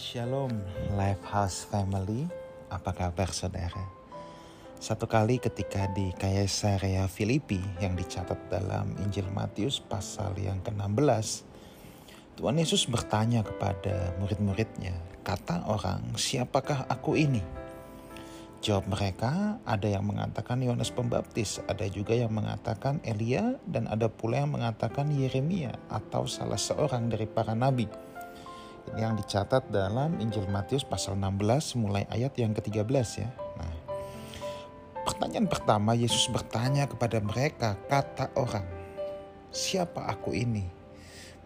Shalom Lifehouse Family, apa kabar saudara? Satu kali ketika di Kaisarea Filipi yang dicatat dalam Injil Matius pasal yang ke-16, Tuhan Yesus bertanya kepada murid-muridnya, kata orang, siapakah aku ini? Jawab mereka, ada yang mengatakan Yohanes Pembaptis, ada juga yang mengatakan Elia, dan ada pula yang mengatakan Yeremia atau salah seorang dari para nabi. Yang dicatat dalam Injil Matius pasal 16 mulai ayat yang ke-13 ya. Nah, pertanyaan pertama Yesus bertanya kepada mereka, kata orang, siapa aku ini?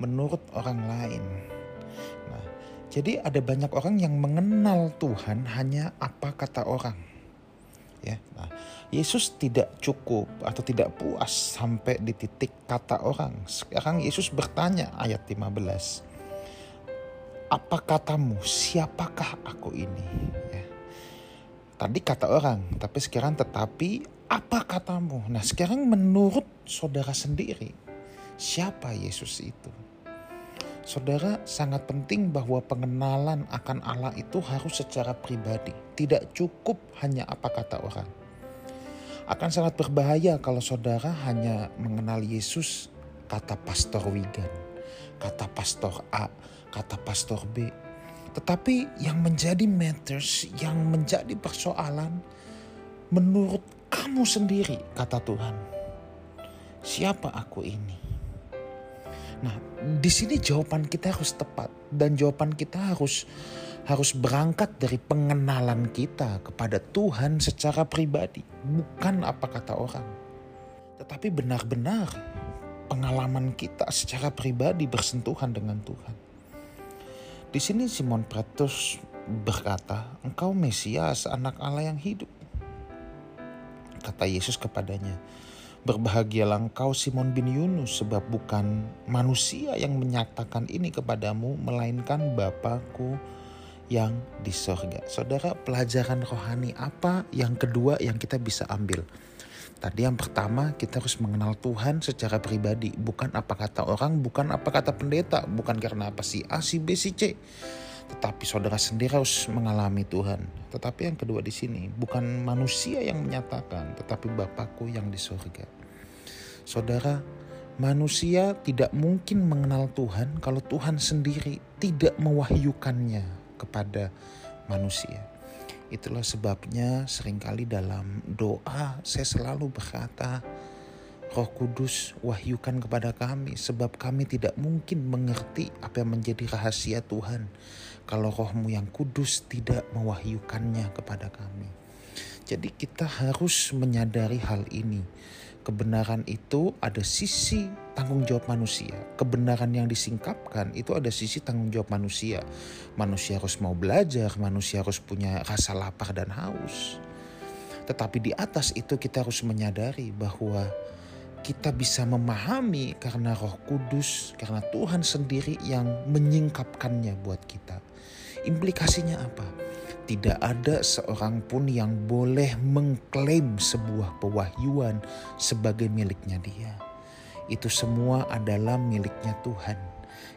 Menurut orang lain. Nah, jadi ada banyak orang yang mengenal Tuhan hanya apa kata orang. Ya, nah, Yesus tidak cukup atau tidak puas sampai di titik kata orang. Sekarang Yesus bertanya ayat 15 apa katamu? Siapakah aku ini? Ya. Tadi kata orang, tapi sekarang tetapi apa katamu? Nah sekarang menurut saudara sendiri, siapa Yesus itu? Saudara sangat penting bahwa pengenalan akan Allah itu harus secara pribadi. Tidak cukup hanya apa kata orang. Akan sangat berbahaya kalau saudara hanya mengenal Yesus kata Pastor Wigan, kata Pastor A, kata Pastor B. Tetapi yang menjadi matters, yang menjadi persoalan menurut kamu sendiri, kata Tuhan. Siapa aku ini? Nah, di sini jawaban kita harus tepat dan jawaban kita harus harus berangkat dari pengenalan kita kepada Tuhan secara pribadi, bukan apa kata orang. Tetapi benar-benar pengalaman kita secara pribadi bersentuhan dengan Tuhan. Di sini Simon Petrus berkata, "Engkau Mesias, anak Allah yang hidup." Kata Yesus kepadanya, "Berbahagialah engkau Simon bin Yunus, sebab bukan manusia yang menyatakan ini kepadamu, melainkan Bapakku yang di sorga." Saudara, pelajaran rohani apa yang kedua yang kita bisa ambil? Tadi yang pertama kita harus mengenal Tuhan secara pribadi, bukan apa kata orang, bukan apa kata pendeta, bukan karena apa si A, si B, si C. Tetapi saudara sendiri harus mengalami Tuhan. Tetapi yang kedua di sini bukan manusia yang menyatakan, tetapi Bapakku yang di surga. Saudara, manusia tidak mungkin mengenal Tuhan kalau Tuhan sendiri tidak mewahyukannya kepada manusia. Itulah sebabnya sering kali dalam doa saya selalu berkata, Roh Kudus wahyukan kepada kami sebab kami tidak mungkin mengerti apa yang menjadi rahasia Tuhan kalau rohmu yang kudus tidak mewahyukannya kepada kami. Jadi kita harus menyadari hal ini kebenaran itu ada sisi tanggung jawab manusia. Kebenaran yang disingkapkan itu ada sisi tanggung jawab manusia. Manusia harus mau belajar, manusia harus punya rasa lapar dan haus. Tetapi di atas itu kita harus menyadari bahwa kita bisa memahami karena Roh Kudus, karena Tuhan sendiri yang menyingkapkannya buat kita. Implikasinya apa? Tidak ada seorang pun yang boleh mengklaim sebuah pewahyuan sebagai miliknya dia. Itu semua adalah miliknya Tuhan.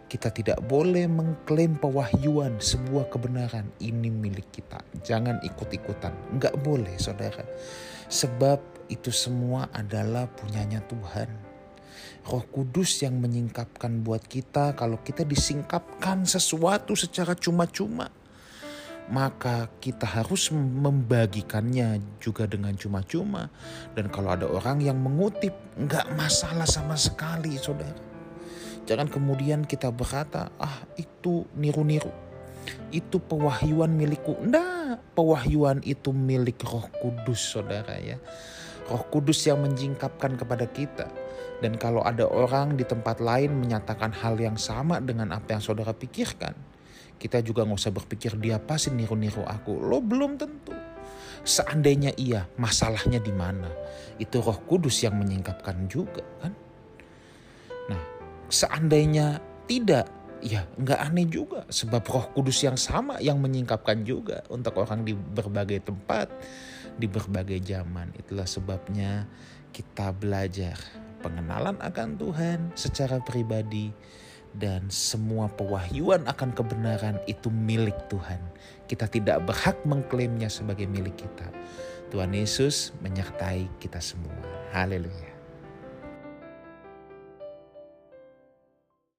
Kita tidak boleh mengklaim pewahyuan sebuah kebenaran ini milik kita. Jangan ikut-ikutan. Enggak boleh saudara. Sebab itu semua adalah punyanya Tuhan. Roh Kudus yang menyingkapkan buat kita kalau kita disingkapkan sesuatu secara cuma-cuma maka kita harus membagikannya juga dengan cuma-cuma. Dan kalau ada orang yang mengutip, nggak masalah sama sekali, saudara. Jangan kemudian kita berkata, ah itu niru-niru. Itu pewahyuan milikku. Nah, pewahyuan itu milik roh kudus, saudara ya. Roh kudus yang menjingkapkan kepada kita. Dan kalau ada orang di tempat lain menyatakan hal yang sama dengan apa yang saudara pikirkan, kita juga nggak usah berpikir dia pasti niru-niru aku. Lo belum tentu. Seandainya iya, masalahnya di mana? Itu Roh Kudus yang menyingkapkan juga kan? Nah, seandainya tidak, ya nggak aneh juga sebab Roh Kudus yang sama yang menyingkapkan juga untuk orang di berbagai tempat, di berbagai zaman. Itulah sebabnya kita belajar pengenalan akan Tuhan secara pribadi dan semua pewahyuan akan kebenaran itu milik Tuhan. Kita tidak berhak mengklaimnya sebagai milik kita. Tuhan Yesus menyertai kita semua. Haleluya.